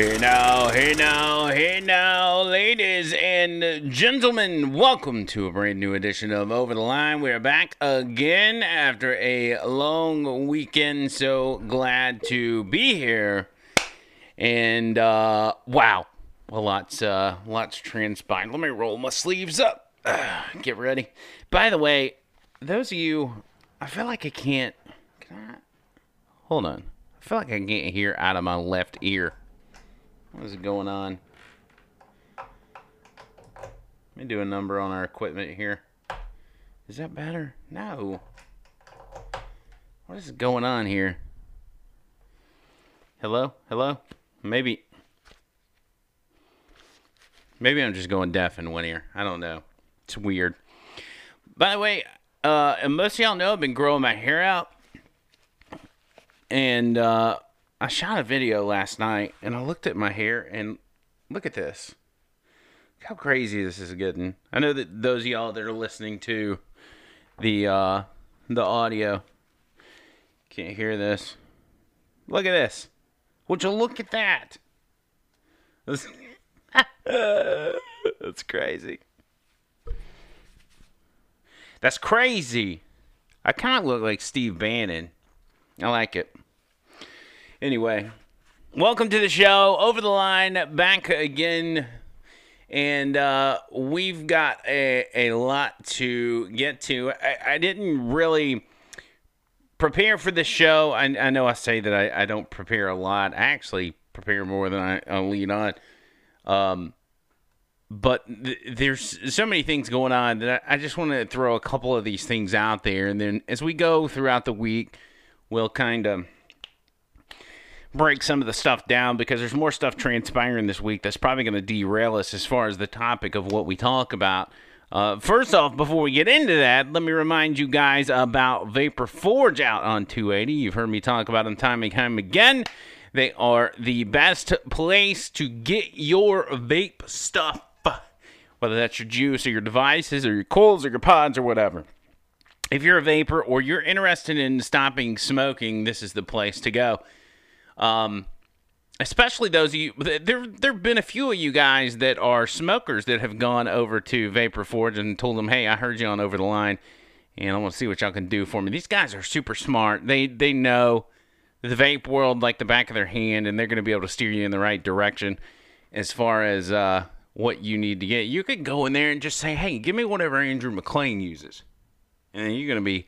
Hey now, hey now, hey now, ladies and gentlemen, welcome to a brand new edition of Over the Line. We're back again after a long weekend. So glad to be here. And uh, wow, a lot's uh, lots transpired. Let me roll my sleeves up. get ready. By the way, those of you, I feel like I can't. Can I? Hold on. I feel like I can't hear out of my left ear. What is going on? Let me do a number on our equipment here. Is that better? No. What is going on here? Hello? Hello? Maybe. Maybe I'm just going deaf in one ear. I don't know. It's weird. By the way, uh, most of y'all know I've been growing my hair out. And, uh, I shot a video last night and I looked at my hair and look at this. Look how crazy this is getting. I know that those y'all that are listening to the uh the audio can't hear this. Look at this. Would you look at that? That's crazy. That's crazy. I kind of look like Steve Bannon. I like it. Anyway, welcome to the show. Over the line, back again. And uh, we've got a, a lot to get to. I, I didn't really prepare for the show. I, I know I say that I, I don't prepare a lot. I actually prepare more than I, I lead on. Um, but th- there's so many things going on that I just want to throw a couple of these things out there. And then as we go throughout the week, we'll kind of break some of the stuff down because there's more stuff transpiring this week that's probably going to derail us as far as the topic of what we talk about. Uh, first off, before we get into that, let me remind you guys about Vapor Forge out on 280. You've heard me talk about them time and time again. They are the best place to get your vape stuff, whether that's your juice or your devices or your coils or your pods or whatever. If you're a vapor or you're interested in stopping smoking, this is the place to go. Um, especially those of you there there've been a few of you guys that are smokers that have gone over to Vapor Forge and told them, "Hey, I heard you on over the line and I want to see what y'all can do for me." These guys are super smart. They they know the vape world like the back of their hand and they're going to be able to steer you in the right direction as far as uh, what you need to get. You could go in there and just say, "Hey, give me whatever Andrew McLean uses." And then you're going to be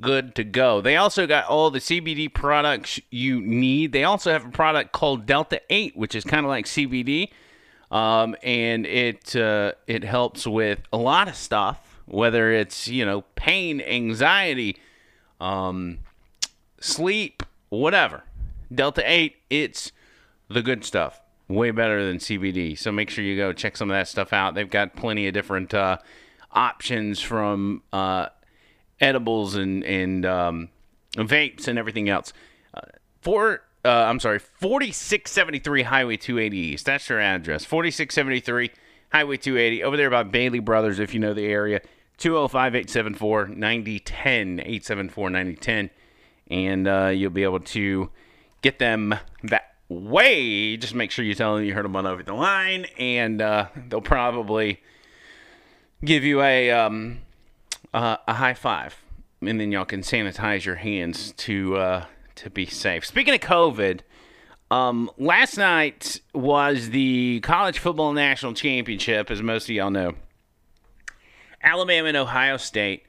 good to go. They also got all the CBD products you need. They also have a product called Delta 8, which is kind of like CBD. Um, and it uh, it helps with a lot of stuff, whether it's you know pain, anxiety, um, sleep, whatever. Delta 8, it's the good stuff. Way better than CBD. So make sure you go check some of that stuff out. They've got plenty of different uh, options from uh, edibles and and um, vapes and everything else. Uh, for uh, I'm sorry, 4673 Highway 280 East. That's your address. 4673 Highway 280 over there by Bailey Brothers, if you know the area. 205 874 9010. 874 9010. And uh, you'll be able to get them that way. Just make sure you tell them you heard them on over the line, and uh, they'll probably give you a. Um, uh, a high five, and then y'all can sanitize your hands to uh, to be safe. Speaking of COVID, um, last night was the college football national championship, as most of y'all know. Alabama and Ohio State,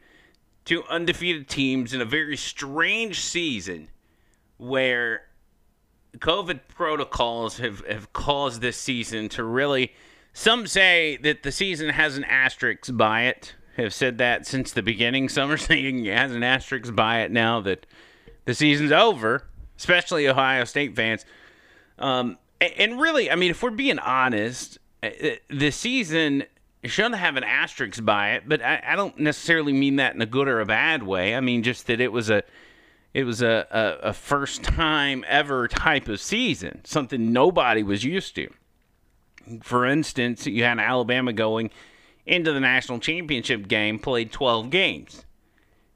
two undefeated teams in a very strange season, where COVID protocols have, have caused this season to really. Some say that the season has an asterisk by it have said that since the beginning. Some are saying has an asterisk by it now that the season's over, especially Ohio State fans. Um, and really, I mean, if we're being honest, uh, the season shouldn't have an asterisk by it, but I, I, don't necessarily mean that in a good or a bad way. I mean just that it was a it was a, a, a first time ever type of season, something nobody was used to. For instance, you had Alabama going into the national championship game played 12 games.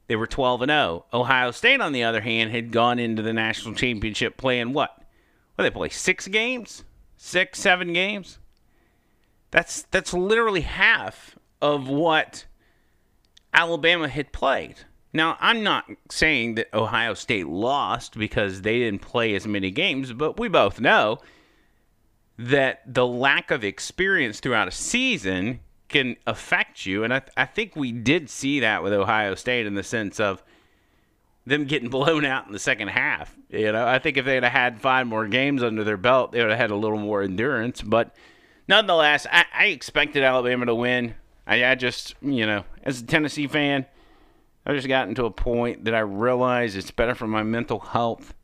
They were 12 and 0. Ohio State, on the other hand, had gone into the national championship playing what? Well, they play six games, six, seven games. That's that's literally half of what Alabama had played. Now, I'm not saying that Ohio State lost because they didn't play as many games, but we both know that the lack of experience throughout a season can affect you. And I, th- I think we did see that with Ohio State in the sense of them getting blown out in the second half. You know, I think if they'd have had five more games under their belt, they would have had a little more endurance. But nonetheless, I, I expected Alabama to win. I, I just, you know, as a Tennessee fan, I just gotten to a point that I realize it's better for my mental health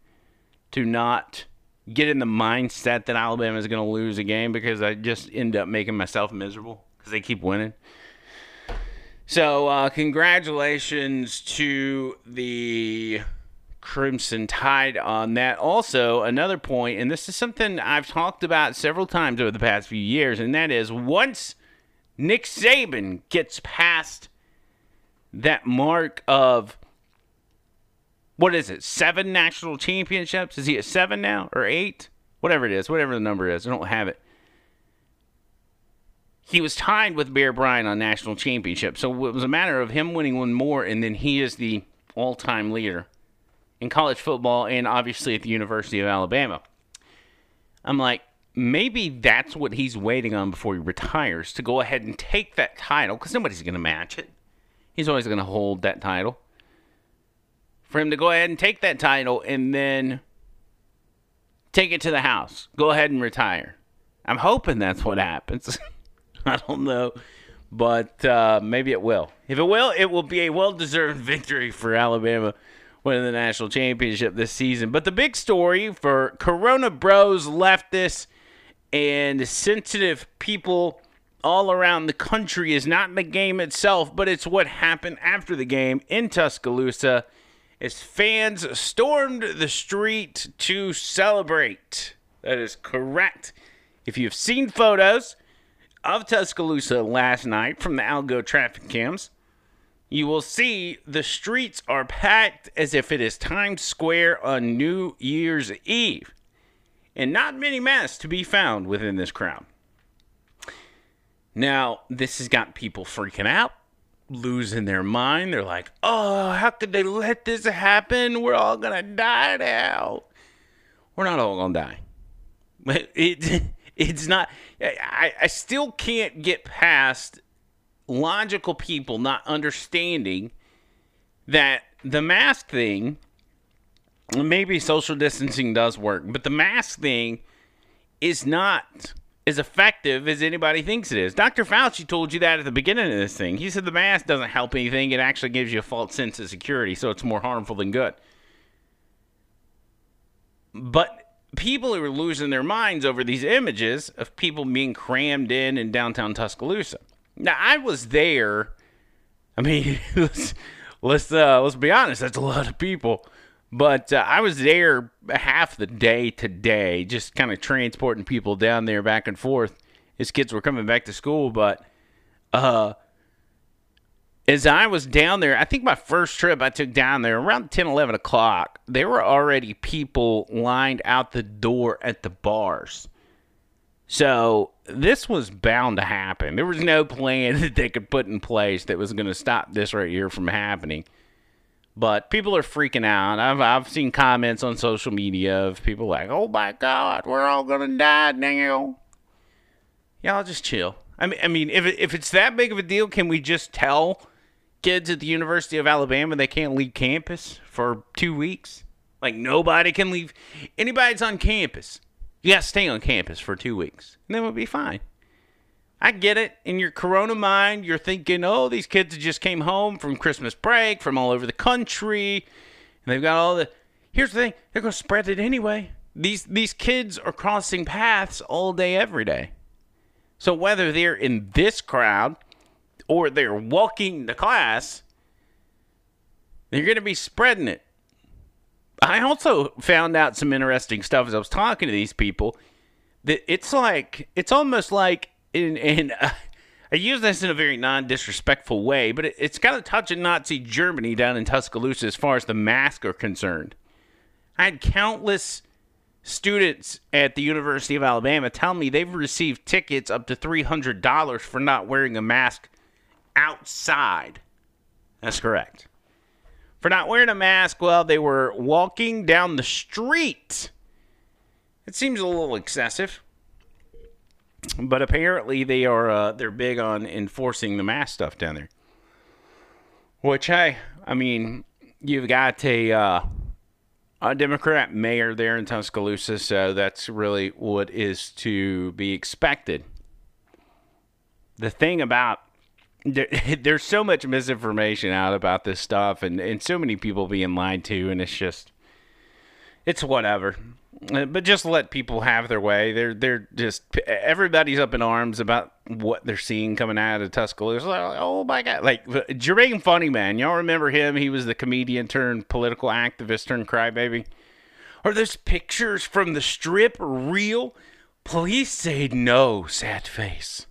to not get in the mindset that Alabama is going to lose a game because I just end up making myself miserable because they keep winning. So, uh, congratulations to the Crimson Tide on that. Also, another point, and this is something I've talked about several times over the past few years, and that is once Nick Saban gets past that mark of what is it? Seven national championships? Is he at seven now or eight? Whatever it is, whatever the number is, I don't have it. He was tied with Bear Bryant on national championship, so it was a matter of him winning one more, and then he is the all-time leader in college football and obviously at the University of Alabama. I'm like, maybe that's what he's waiting on before he retires to go ahead and take that title because nobody's going to match it. He's always going to hold that title. For him to go ahead and take that title and then take it to the house, go ahead and retire. I'm hoping that's what happens. I don't know, but uh, maybe it will. If it will, it will be a well deserved victory for Alabama winning the national championship this season. But the big story for Corona Bros, leftists, and sensitive people all around the country is not the game itself, but it's what happened after the game in Tuscaloosa as fans stormed the street to celebrate. That is correct. If you've seen photos of Tuscaloosa last night from the ALDOT traffic cams, you will see the streets are packed as if it is Times Square on New Year's Eve. And not many masks to be found within this crowd. Now, this has got people freaking out, losing their mind. They're like, oh, how could they let this happen? We're all to die now. We're not all to die. But it, it's not, I, I still can't get past logical people not understanding that the mask thing, maybe social distancing does work, but the mask thing is not as effective as anybody thinks it is. Dr. Fauci told you that at the beginning of this thing. He said the mask doesn't help anything, it actually gives you a false sense of security, so it's more harmful than good. But people are losing their minds over these images of people being crammed in in downtown Tuscaloosa. Now, I was there. I mean, let's let's, uh, let's be honest, that's a lot of people. But uh, I was there half the day today, just kind of transporting people down there back and forth. His kids were coming back to school, but uh, as I was down there, I think my first trip I took down there around 10, 11 o'clock, there were already people lined out the door at the bars. So this was bound to happen. There was no plan that they could put in place that was going to stop this right here from happening. But people are freaking out. I've I've seen comments on social media of people like, "Oh my God, we're all gonna die now." Y'all just chill. I mean, I mean, if it, if it's that big of a deal, can we just tell kids at the University of Alabama they can't leave campus for two weeks? Like nobody can leave. Anybody that's on campus, you got to stay on campus for two weeks, and then we'll be fine. I get it. In your corona mind, you're thinking, oh, these kids just came home from Christmas break from all over the country. And they've got all the. Here's the thing they're going to spread it anyway. These, these kids are crossing paths all day, every day. So whether they're in this crowd or they're walking to class, they're going to be spreading it. I also found out some interesting stuff as I was talking to these people that it's like, it's almost like and, and uh, I use this in a very non-disrespectful way, but it, it's got a touch of Nazi Germany down in Tuscaloosa as far as the masks are concerned. I had countless students at the University of Alabama tell me they've received tickets up to $300 for not wearing a mask outside. That's correct. For not wearing a mask while they were walking down the street. It seems a little excessive. But apparently they are uh, they're big on enforcing the mask stuff down there. Which hey, I mean, you've got a uh, a Democrat mayor there in Tuscaloosa, so that's really what is to be expected. The thing about there, there's so much misinformation out about this stuff, and, and so many people being lied to, and it's just it's whatever. Uh, But just let people have their way. They're they're just everybody's up in arms about what they're seeing coming out of Tuscaloosa. Like, oh my god! Like Jermaine Funny Man, y'all remember him? He was the comedian turned political activist turned crybaby. Are those pictures from the strip real? Please say no, sad face.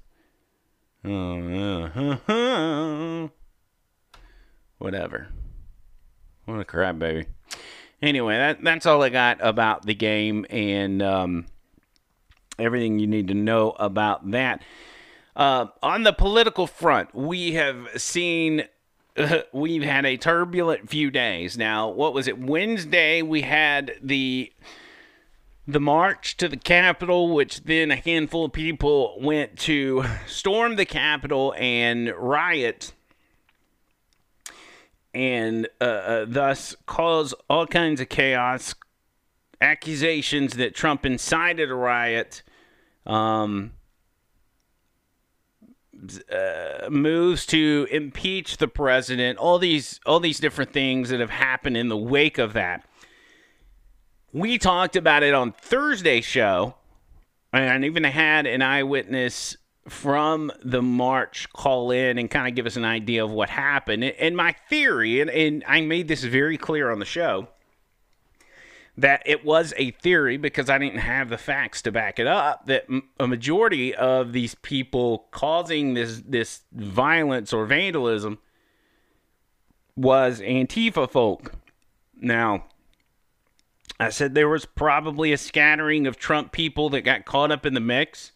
Oh, uh, whatever. What a crap, baby. Anyway, that that's all I got about the game and um, everything you need to know about that. Uh, on the political front, we have seen we've had a turbulent few days. Now, what was it? Wednesday we had the the march to the Capitol, which then a handful of people went to storm the Capitol and riot and uh, uh, thus cause all kinds of chaos, accusations that Trump incited a riot, um, uh, moves to impeach the president, all these all these different things that have happened in the wake of that. We talked about it on Thursday's show, and even had an eyewitness from the march call in and kind of give us an idea of what happened. And my theory, and, and I made this very clear on the show, that it was a theory because I didn't have the facts to back it up. That a majority of these people causing this this violence or vandalism was Antifa folk. Now, I said there was probably a scattering of Trump people that got caught up in the mix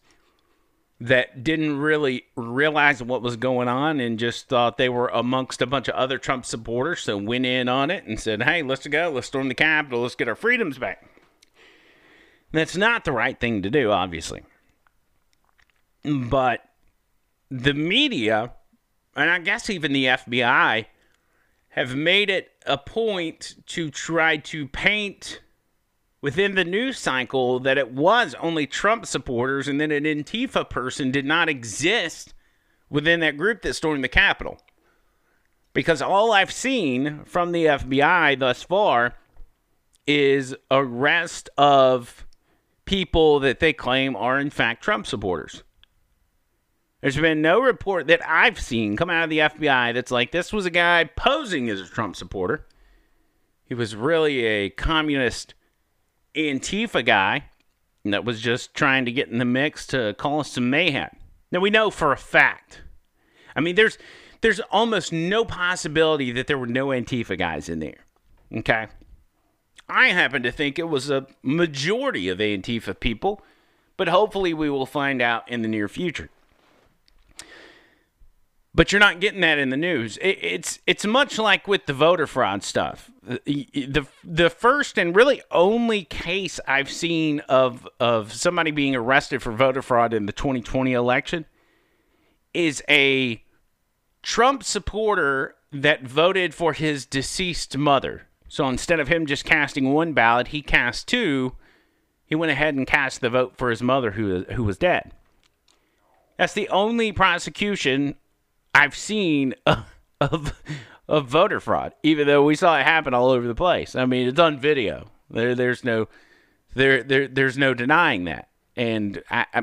that didn't really realize what was going on and just thought they were amongst a bunch of other Trump supporters, so went in on it and said, hey, let's go, let's storm the Capitol, let's get our freedoms back. That's not the right thing to do, obviously. But the media, and I guess even the FBI, have made it a point to try to paint within the news cycle that it was only Trump supporters and then an Antifa person did not exist within that group that stormed the Capitol. Because all I've seen from the FBI thus far is arrest of people that they claim are in fact Trump supporters. There's been no report that I've seen come out of the FBI that's like this was a guy posing as a Trump supporter. He was really a communist Antifa guy that was just trying to get in the mix to call us some mayhem. Now we know for a fact. I mean, there's there's almost no possibility that there were no Antifa guys in there. Okay. I happen to think it was a majority of Antifa people, but hopefully we will find out in the near future. But you're not getting that in the news. It, it's it's much like with the voter fraud stuff. The, the first and really only case I've seen of of somebody being arrested for voter fraud in the 2020 election is a Trump supporter that voted for his deceased mother. So instead of him just casting one ballot, he cast two. He went ahead and cast the vote for his mother who who was dead. That's the only prosecution I've seen of of voter fraud, even though we saw it happen all over the place. I mean, it's on video. There, there's no, there, there, there's no denying that. And I, I,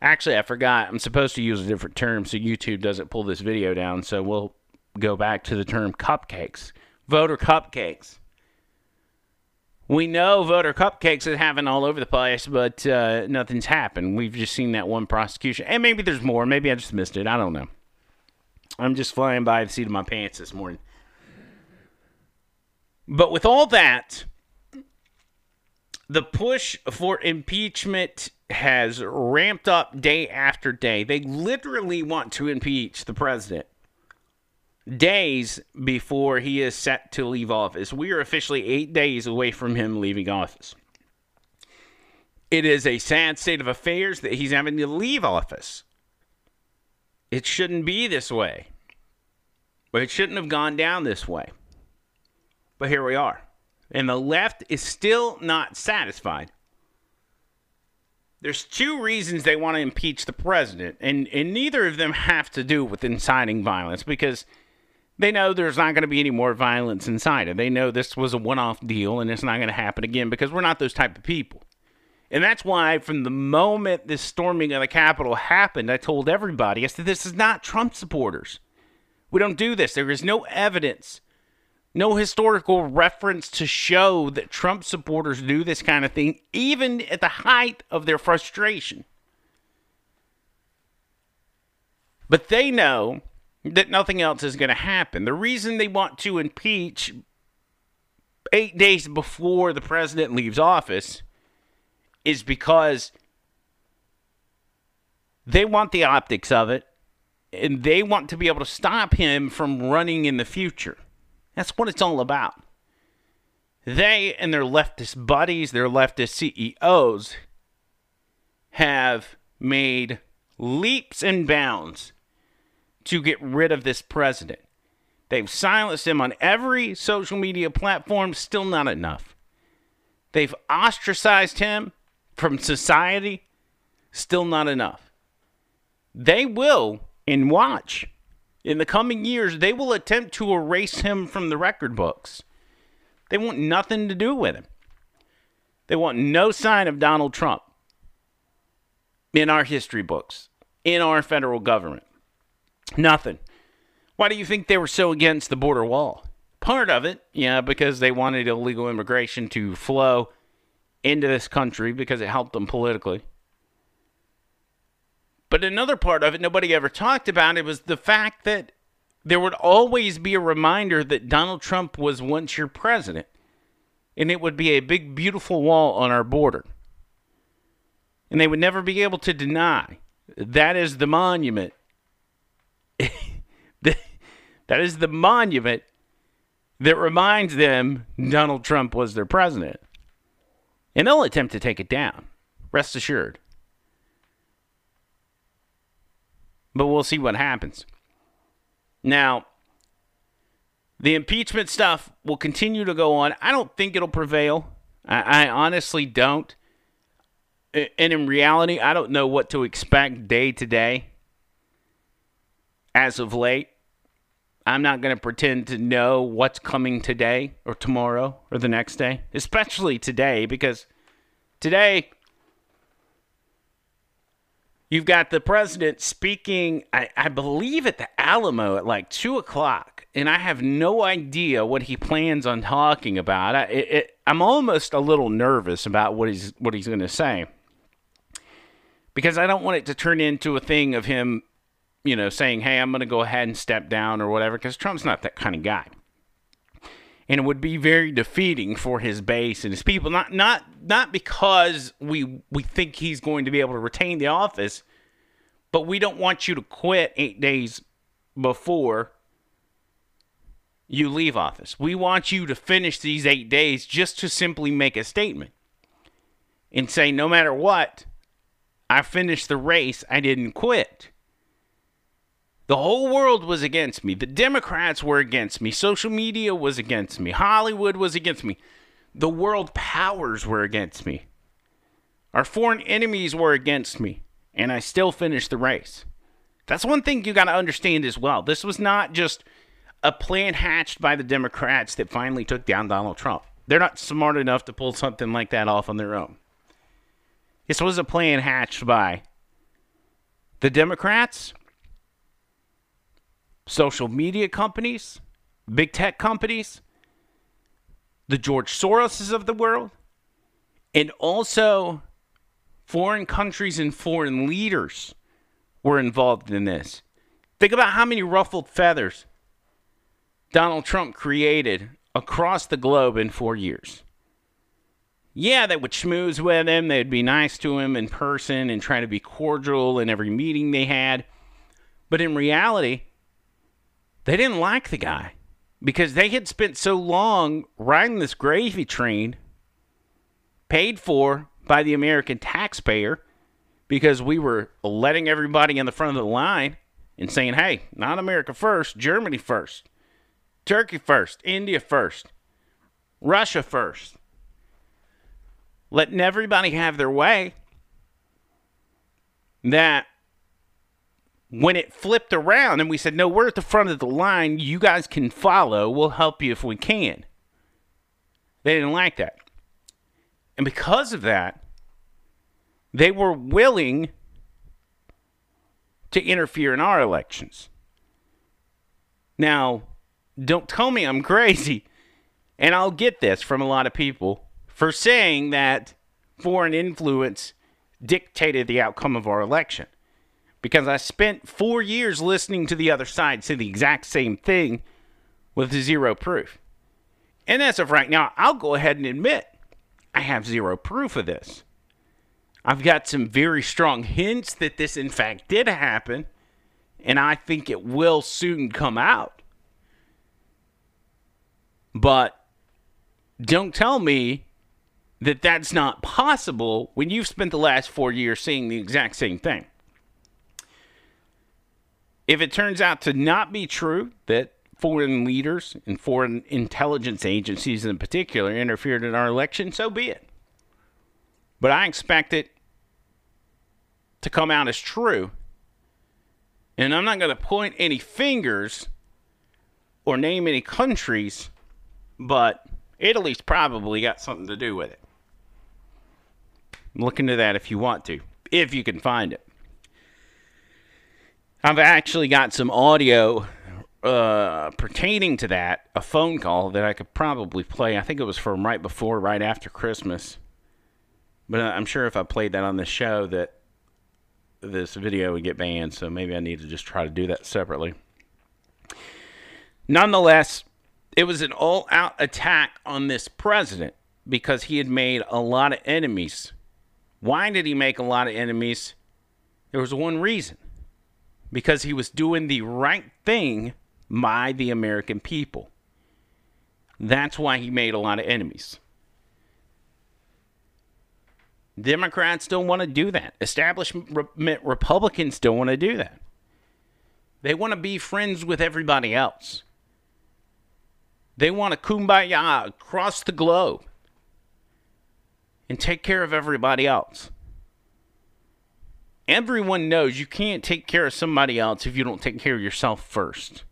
actually, I forgot. I'm supposed to use a different term so YouTube doesn't pull this video down. So we'll go back to the term cupcakes, voter cupcakes. We know voter cupcakes is happening all over the place, but uh, nothing's happened. We've just seen that one prosecution, and maybe there's more. Maybe I just missed it. I don't know. I'm just flying by the seat of my pants this morning. But with all that, the push for impeachment has ramped up day after day. They literally want to impeach the president days before he is set to leave office. We are officially eight days away from him leaving office. It is a sad state of affairs that he's having to leave office. It shouldn't be this way. But it shouldn't have gone down this way. But here we are. And the left is still not satisfied. There's two reasons they want to impeach the president, and, and neither of them have to do with inciting violence because they know there's not going to be any more violence inside it. They know this was a one off deal and it's not going to happen again because we're not those type of people. And that's why, from the moment this storming of the Capitol happened, I told everybody I said, This is not Trump supporters. We don't do this. There is no evidence, no historical reference to show that Trump supporters do this kind of thing, even at the height of their frustration. But they know that nothing else is going to happen. The reason they want to impeach eight days before the president leaves office is because they want the optics of it and they want to be able to stop him from running in the future. That's what it's all about. They and their leftist buddies, their leftist CEOs, have made leaps and bounds to get rid of this president. They've silenced him on every social media platform, still not enough. They've ostracized him from society, still not enough. They will, and watch, in the coming years, they will attempt to erase him from the record books. They want nothing to do with him. They want no sign of Donald Trump in our history books, in our federal government. Nothing. Why do you think they were so against the border wall? Part of it, yeah, because they wanted illegal immigration to flow into this country because it helped them politically. But another part of it nobody ever talked about it was the fact that there would always be a reminder that Donald Trump was once your president. And it would be a big, beautiful wall on our border. And they would never be able to deny that is the monument that is the monument that reminds them Donald Trump was their president. And they'll attempt to take it down. Rest assured. But we'll see what happens. Now, the impeachment stuff will continue to go on. I don't think it'll prevail. I, I honestly don't. And in reality, I don't know what to expect day to day as of late. I'm not going to pretend to know what's coming today or tomorrow or the next day, especially today, because today you've got the president speaking, I, I, believe, at the Alamo at like 2 o'clock, and I have no idea what he plans on talking about. I, it, it, I'm almost a little nervous about what he's, what he's going to say because I don't want it to turn into a thing of him you know, saying, hey, I'm going to go ahead and step down or whatever, because Trump's not that kind of guy. And it would be very defeating for his base and his people, not not not because we we think he's going to be able to retain the office, but we don't want you to quit eight days before you leave office. We want you to finish these eight days just to simply make a statement and say, no matter what, I finished the race, I didn't quit. The whole world was against me. The Democrats were against me. Social media was against me. Hollywood was against me. The world powers were against me. Our foreign enemies were against me. And I still finished the race. That's one thing you got to understand as well. This was not just a plan hatched by the Democrats that finally took down Donald Trump. They're not smart enough to pull something like that off on their own. This was a plan hatched by the Democrats social media companies, big tech companies, the George Soroses of the world, and also foreign countries and foreign leaders were involved in this. Think about how many ruffled feathers Donald Trump created across the globe in four years. yeah, they would schmooze with him. They'd be nice to him in person and try to be cordial in every meeting they had. But in reality, they didn't like the guy because they had spent so long riding this gravy train paid for by the American taxpayer because we were letting everybody in the front of the line and saying, hey, not America first, Germany first, Turkey first, India first, Russia first. Letting everybody have their way. That when it flipped around and we said, no, we're at the front of the line, you guys can follow, we'll help you if we can. They didn't like that. And because of that, they were willing to interfere in our elections. Now, don't tell me I'm crazy, and I'll get this from a lot of people for saying that foreign influence dictated the outcome of our election. Because I spent four years listening to the other side say the exact same thing with zero proof. And as of right now, I'll go ahead and admit I have zero proof of this. I've got some very strong hints that this, in fact, did happen, and I think it will soon come out. But don't tell me that that's not possible when you've spent the last four years saying the exact same thing. If it turns out to not be true that foreign leaders and foreign intelligence agencies in particular interfered in our election, so be it. But I expect it to come out as true. And I'm not going to point any fingers or name any countries, but Italy's probably got something to do with it. Look into that if you want to, if you can find it. I've actually got some audio uh, pertaining to that, a phone call that I could probably play. I think it was from right before, right after Christmas. But I'm sure if I played that on the show, that this video would get banned. So maybe I need to just try to do that separately. Nonetheless, it was an all out attack on this president because he had made a lot of enemies. Why did he make a lot of enemies? There was one reason because he was doing the right thing by the American people. That's why he made a lot of enemies. Democrats don't want to do that. Establishment Republicans don't want to do that. They want to be friends with everybody else. They want to kumbaya across the globe and take care of everybody else. Everyone knows you can't take care of somebody else if you don't take care of yourself first.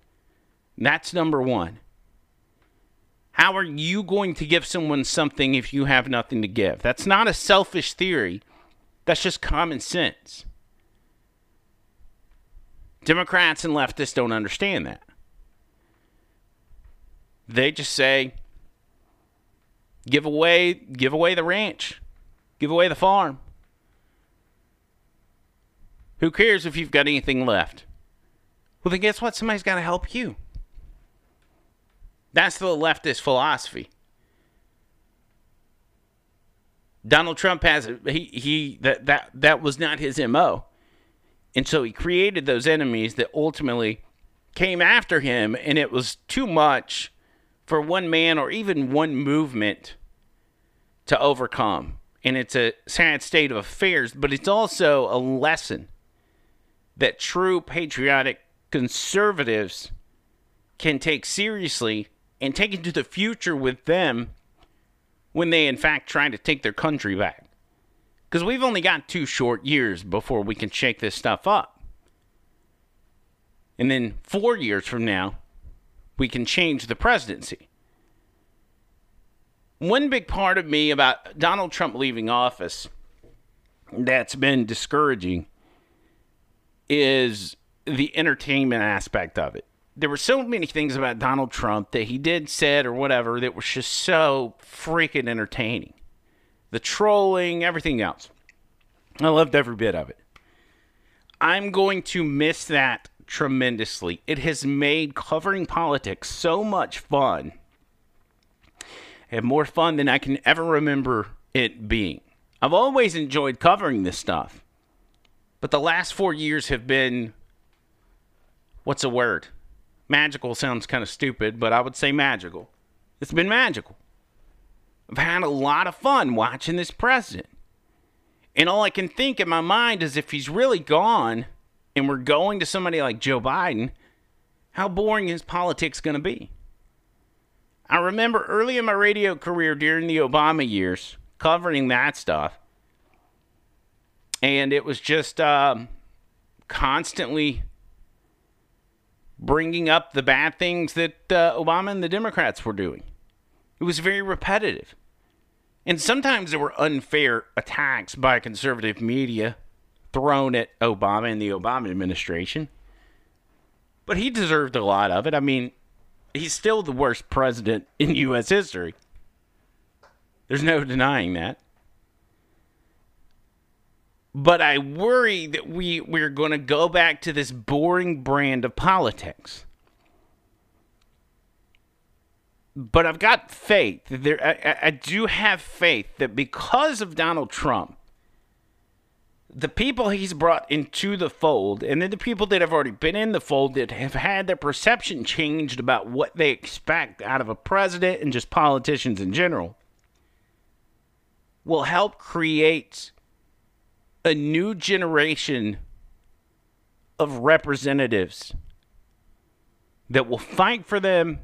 That's number one. How are you going to give someone something if you have nothing to give? That's not a selfish theory, that's just common sense. Democrats and leftists don't understand that. They just say, give away, give away the ranch, give away the farm. Who cares if you've got anything left? Well, then guess what? Somebody's got to help you. That's the leftist philosophy. Donald Trump has he he that that that was not his MO. And so he created those enemies that ultimately came after him and it was too much for one man or even one movement to overcome. And it's a sad state of affairs, but it's also a lesson that true patriotic conservatives can take seriously and take into the future with them when they, in fact, try to take their country back. Because we've only got two short years before we can shake this stuff up. And then four years from now, we can change the presidency. One big part of me about Donald Trump leaving office that's been discouraging is the entertainment aspect of it there were so many things about Donald Trump that he did, said, or whatever that was just so freaking entertaining. The trolling, everything else. I loved every bit of it. I'm going to miss that tremendously. It has made covering politics so much fun. And more fun than I can ever remember it being. I've always enjoyed covering this stuff, but the last four years have been what's a word? Magical sounds kind of stupid, but I would say magical. It's been magical. I've had a lot of fun watching this president. And all I can think in my mind is if he's really gone and we're going to somebody like Joe Biden, how boring is politics going to be? I remember early in my radio career during the Obama years covering that stuff. And it was just um, constantly bringing up the bad things that uh, Obama and the Democrats were doing. It was very repetitive. And sometimes there were unfair attacks by conservative media thrown at Obama and the Obama administration. But he deserved a lot of it. I mean, he's still the worst president in U.S. history. There's no denying that. But I worry that we, we're going to go back to this boring brand of politics. But I've got faith. There, I, I do have faith that because of Donald Trump, the people he's brought into the fold, and then the people that have already been in the fold that have had their perception changed about what they expect out of a president and just politicians in general, will help create a new generation of representatives that will fight for them,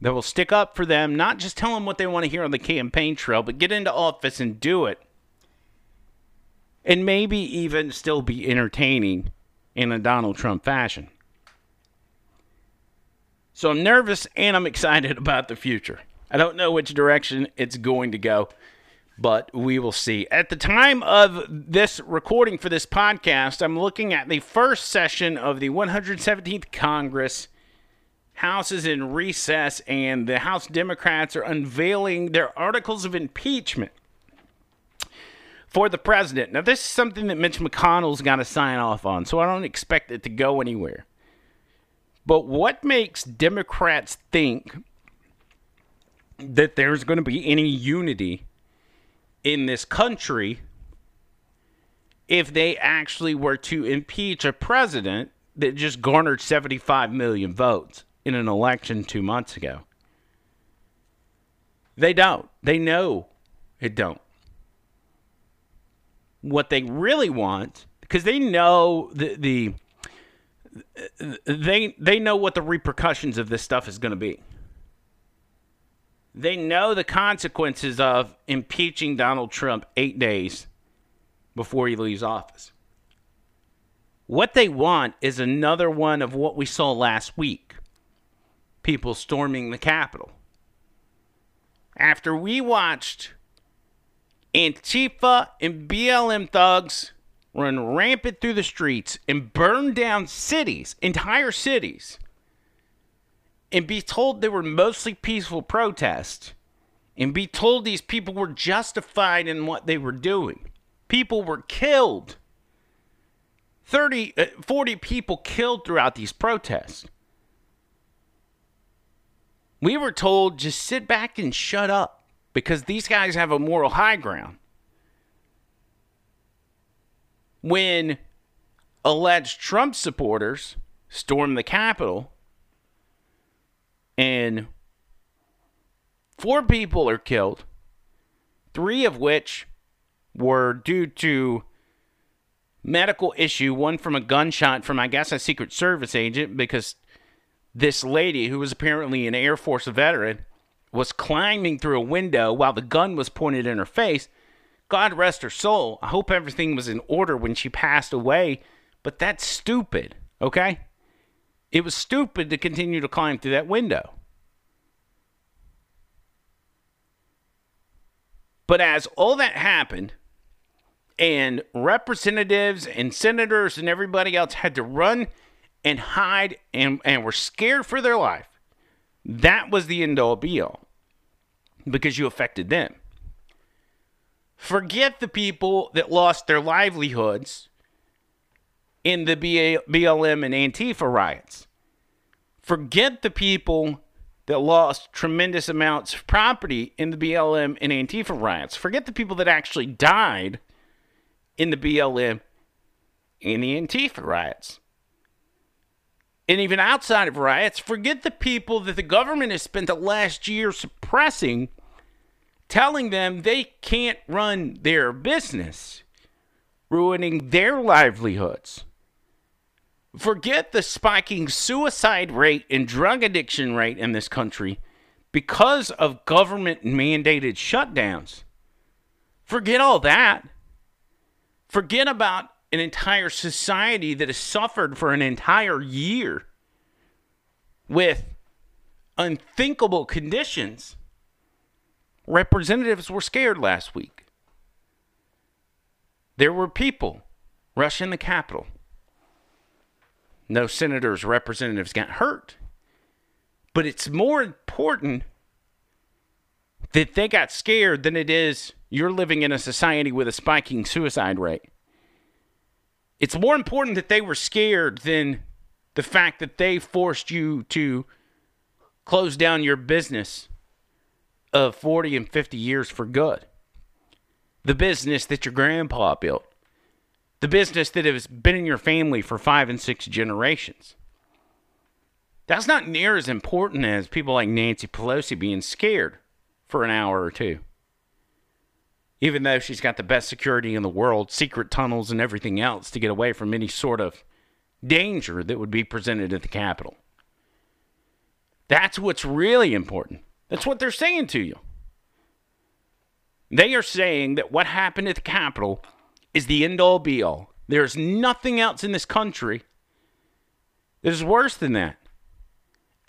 that will stick up for them, not just tell them what they want to hear on the campaign trail, but get into office and do it and maybe even still be entertaining in a Donald Trump fashion. So I'm nervous and I'm excited about the future. I don't know which direction it's going to go, but we will see. At the time of this recording for this podcast, I'm looking at the first session of the 117th Congress. House is in recess, and the House Democrats are unveiling their articles of impeachment for the president. Now, this is something that Mitch McConnell's got to sign off on, so I don't expect it to go anywhere. But what makes Democrats think that there's going to be any unity in this country if they actually were to impeach a president that just garnered 75 million votes in an election two months ago? They don't. They know it don't what they really want because they know the, the they they know what the repercussions of this stuff is going to be. They know the consequences of impeaching Donald Trump 8 days before he leaves office. What they want is another one of what we saw last week. People storming the Capitol. After we watched Antifa and BLM thugs run rampant through the streets and burn down cities, entire cities, and be told they were mostly peaceful protests, and be told these people were justified in what they were doing. People were killed. 30, uh, 40 people killed throughout these protests. We were told just sit back and shut up because these guys have a moral high ground. When alleged Trump supporters stormed the Capitol and four people are killed, three of which were due to medical issue, one from a gunshot from, I guess, a Secret Service agent, because this lady, who was apparently an Air Force veteran, was climbing through a window while the gun was pointed in her face. God rest her soul. I hope everything was in order when she passed away, but that's stupid, okay? It was stupid to continue to climb through that window. But as all that happened, and representatives and senators and everybody else had to run and hide and, and were scared for their life, that was the end all be all because you affected them. Forget the people that lost their livelihoods in the BLM and Antifa riots. Forget the people that lost tremendous amounts of property in the BLM and Antifa riots. Forget the people that actually died in the BLM and the Antifa riots. And even outside of riots, forget the people that the government has spent the last year suppressing, telling them they can't run their business, ruining their livelihoods. Forget the spiking suicide rate and drug addiction rate in this country because of government mandated shutdowns. Forget all that. Forget about an entire society that has suffered for an entire year with unthinkable conditions. Representatives were scared last week. There were people rushing the Capitol no senators, representatives got hurt. But it's more important that they got scared than it is you're living in a society with a spiking suicide rate. It's more important that they were scared than the fact that they forced you to close down your business of 40 and 50 years for good. The business that your grandpa built the business that has been in your family for five and six generations. That's not near as important as people like Nancy Pelosi being scared for an hour or two. Even though she's got the best security in the world, secret tunnels and everything else to get away from any sort of danger that would be presented at the Capitol. That's what's really important. That's what they're saying to you. They are saying that what happened at the Capitol is the end all be all. There's nothing else in this country that is worse than that.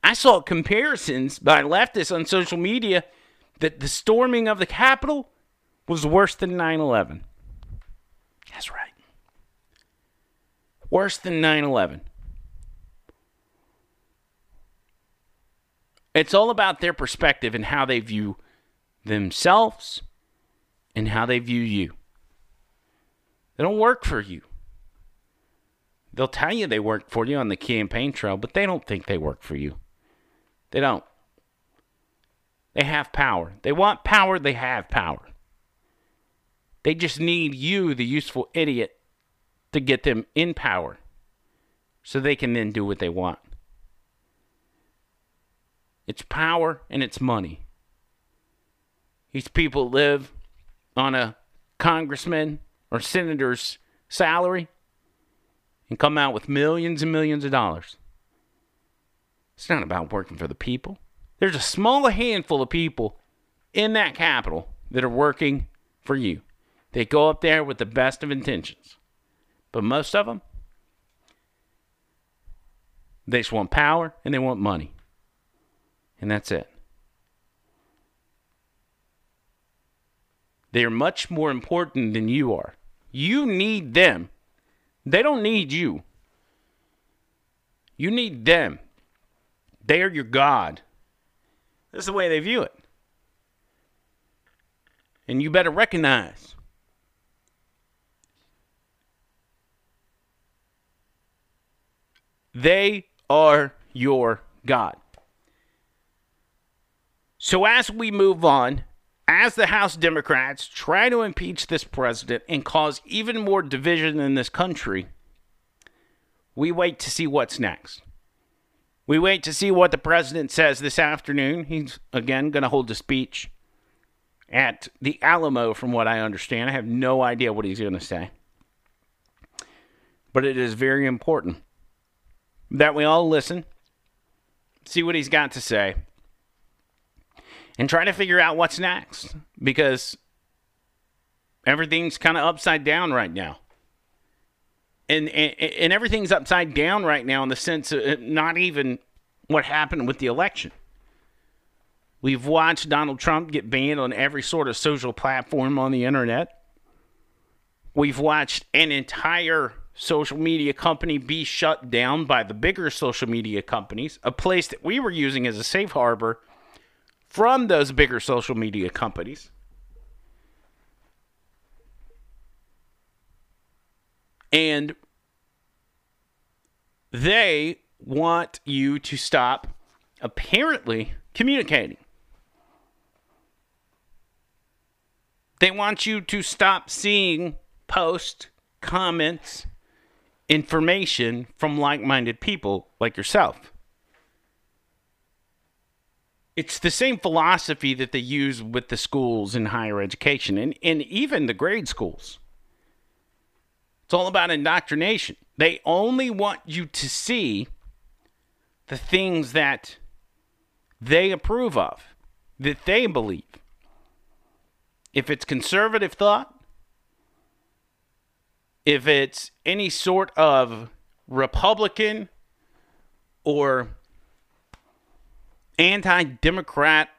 I saw comparisons by leftists on social media that the storming of the Capitol was worse than 9 11. That's right. Worse than 9 11. It's all about their perspective and how they view themselves and how they view you. They don't work for you. They'll tell you they work for you on the campaign trail, but they don't think they work for you. They don't. They have power. They want power, they have power. They just need you, the useful idiot, to get them in power so they can then do what they want. It's power and it's money. These people live on a congressman or senator's salary and come out with millions and millions of dollars. It's not about working for the people. There's a small handful of people in that Capitol that are working for you. They go up there with the best of intentions. But most of them, they just want power and they want money. And that's it. They are much more important than you are. You need them. They don't need you. You need them. They are your God. That's the way they view it. And you better recognize they are your God. So as we move on, as the House Democrats try to impeach this president and cause even more division in this country, we wait to see what's next. We wait to see what the president says this afternoon. He's again going to hold a speech at the Alamo, from what I understand. I have no idea what he's going to say. But it is very important that we all listen, see what he's got to say and try to figure out what's next because everything's kind of upside down right now. And, and, and everything's upside down right now in the sense of uh, not even what happened with the election. We've watched Donald Trump get banned on every sort of social platform on the internet. We've watched an entire social media company be shut down by the bigger social media companies, a place that we were using as a safe harbor from those bigger social media companies. And they want you to stop, apparently, communicating. They want you to stop seeing posts, comments, information from like minded people like yourself. It's the same philosophy that they use with the schools in higher education and, and even the grade schools. It's all about indoctrination. They only want you to see the things that they approve of, that they believe. If it's conservative thought, if it's any sort of Republican or anti Democrat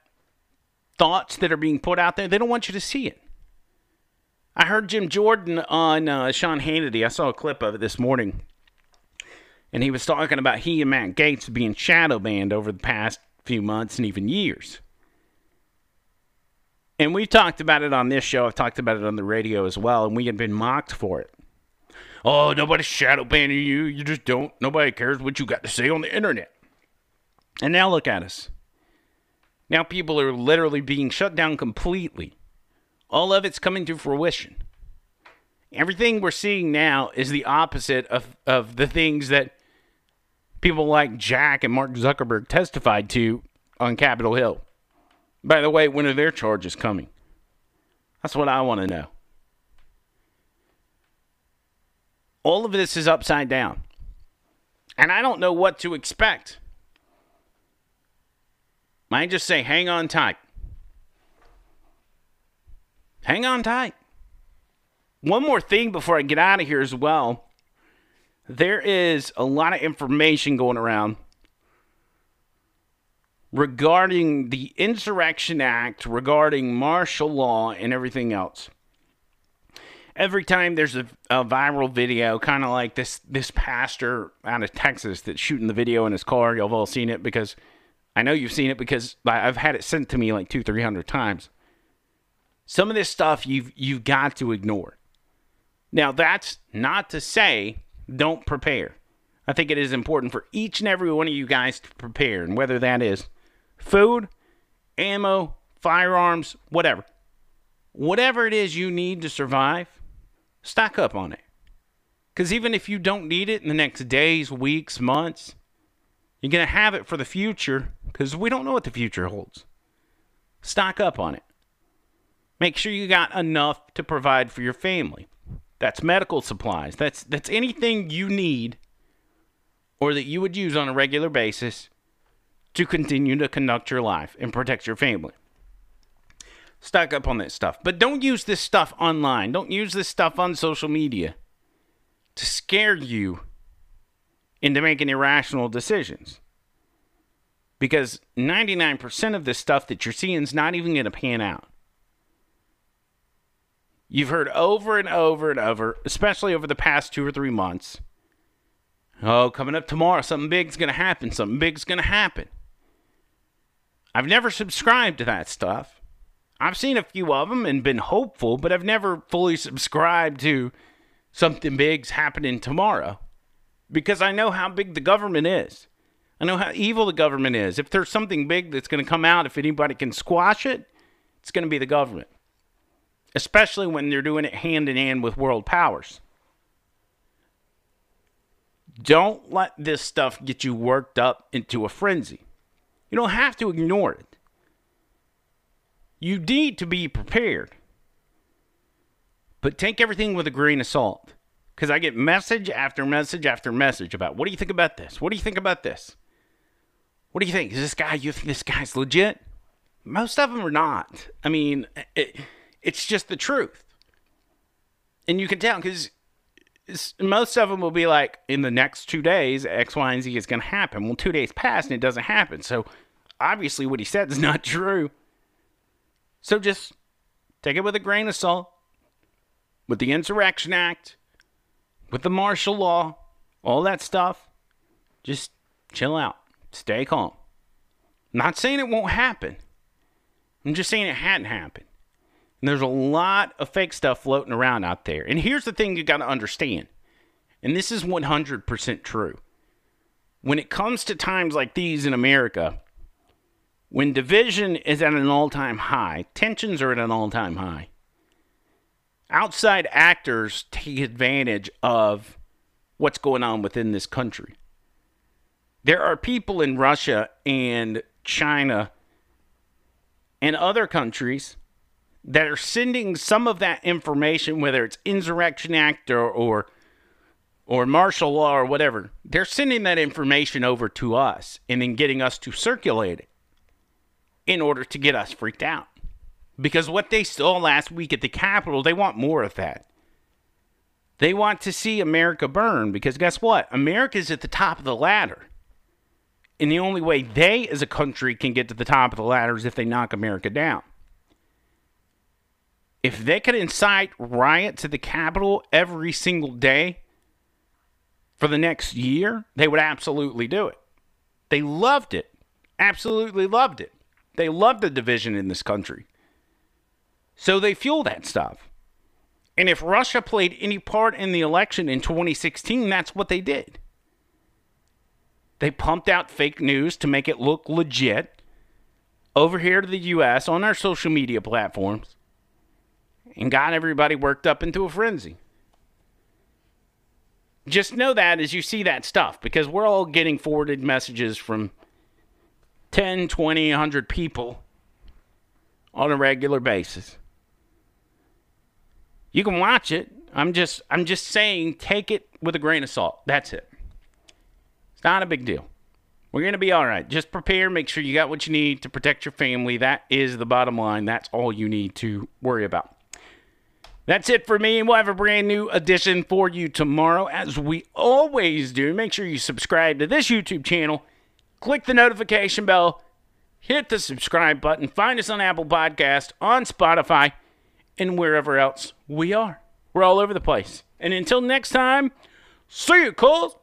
thoughts that are being put out there, they don't want you to see it. I heard Jim Jordan on uh, Sean Hannity. I saw a clip of it this morning. And he was talking about he and Matt Gaetz being shadow banned over the past few months and even years. And we've talked about it on this show. I've talked about it on the radio as well. And we had been mocked for it. Oh, nobody's shadow banning you. You just don't. Nobody cares what you got to say on the internet. And now look at us. Now people are literally being shut down completely. All of it's coming to fruition. Everything we're seeing now is the opposite of, of the things that people like Jack and Mark Zuckerberg testified to on Capitol Hill. By the way, when are their charges coming? That's what I want to know. All of this is upside down. And I don't know what to expect. I just say hang on tight. Hang on tight. One more thing before I get out of here as well. There is a lot of information going around regarding the Insurrection Act, regarding martial law, and everything else. Every time there's a, a viral video, kind of like this this pastor out of Texas that's shooting the video in his car, have all seen it because I know you've seen it because I've had it sent to me like two, three hundred times. Some of this stuff you've you've got to ignore. Now that's not to say don't prepare. I think it is important for each and every one of you guys to prepare, and whether that is food, ammo, firearms, whatever. Whatever it is you need to survive, stock up on it. Because even if you don't need it in the next days, weeks, months, you're going to have it for the future because we don't know what the future holds. Stock up on it. Make sure you got enough to provide for your family. That's medical supplies. That's that's anything you need or that you would use on a regular basis to continue to conduct your life and protect your family. Stock up on that stuff. But don't use this stuff online. Don't use this stuff on social media to scare you into making irrational decisions. Because 99% of the stuff that you're seeing is not even going to pan out. You've heard over and over and over, especially over the past two or three months. Oh, coming up tomorrow, something big's going to happen. Something big's going to happen. I've never subscribed to that stuff. I've seen a few of them and been hopeful, but I've never fully subscribed to something big's happening tomorrow because I know how big the government is. I know how evil the government is. If there's something big that's going to come out, if anybody can squash it, it's going to be the government. Especially when they're doing it hand in hand with world powers. Don't let this stuff get you worked up into a frenzy. You don't have to ignore it. You need to be prepared. But take everything with a grain of salt. Because I get message after message after message about what do you think about this? What do you think about this? What do you think? Is this guy, you think this guy's legit? Most of them are not. I mean, it, it's just the truth. And you can tell because most of them will be like, in the next two days, X, Y, and Z is going to happen. Well, two days pass and it doesn't happen. So obviously, what he said is not true. So just take it with a grain of salt. With the Insurrection Act, with the martial law, all that stuff, just chill out. Stay calm. I'm not saying it won't happen. I'm just saying it hadn't happened. And there's a lot of fake stuff floating around out there. And here's the thing you got to understand. And this is 100% true. When it comes to times like these in America, When division is at an all time high, tensions are at an all time high. Outside actors take advantage of what's going on within this country. There are people in Russia and China and other countries that are sending some of that information, whether it's Insurrection Act or, or or martial law or whatever, they're sending that information over to us and then getting us to circulate it in order to get us freaked out. Because what they saw last week at the Capitol, they want more of that. They want to see America burn because guess what? America's at the top of the ladder. And the only way they as a country can get to the top of the ladder is if they knock America down. If they could incite riots at the Capitol every single day for the next year, they would absolutely do it. They loved it. Absolutely loved it. They loved the division in this country. So they fuel that stuff. And if Russia played any part in the election in 2016, that's what they did. They pumped out fake news to make it look legit over here to the US on our social media platforms and got everybody worked up into a frenzy. Just know that as you see that stuff because we're all getting forwarded messages from 10, 20, 100 people on a regular basis. You can watch it. I'm just I'm just saying take it with a grain of salt. That's it. Not a big deal. We're going to be all right. Just prepare, make sure you got what you need to protect your family. That is the bottom line. That's all you need to worry about. That's it for me, we'll have a brand new edition for you tomorrow, as we always do. Make sure you subscribe to this YouTube channel, click the notification bell, hit the subscribe button, find us on Apple Podcast, on Spotify, and wherever else we are. We're all over the place. And until next time, see you, Coles.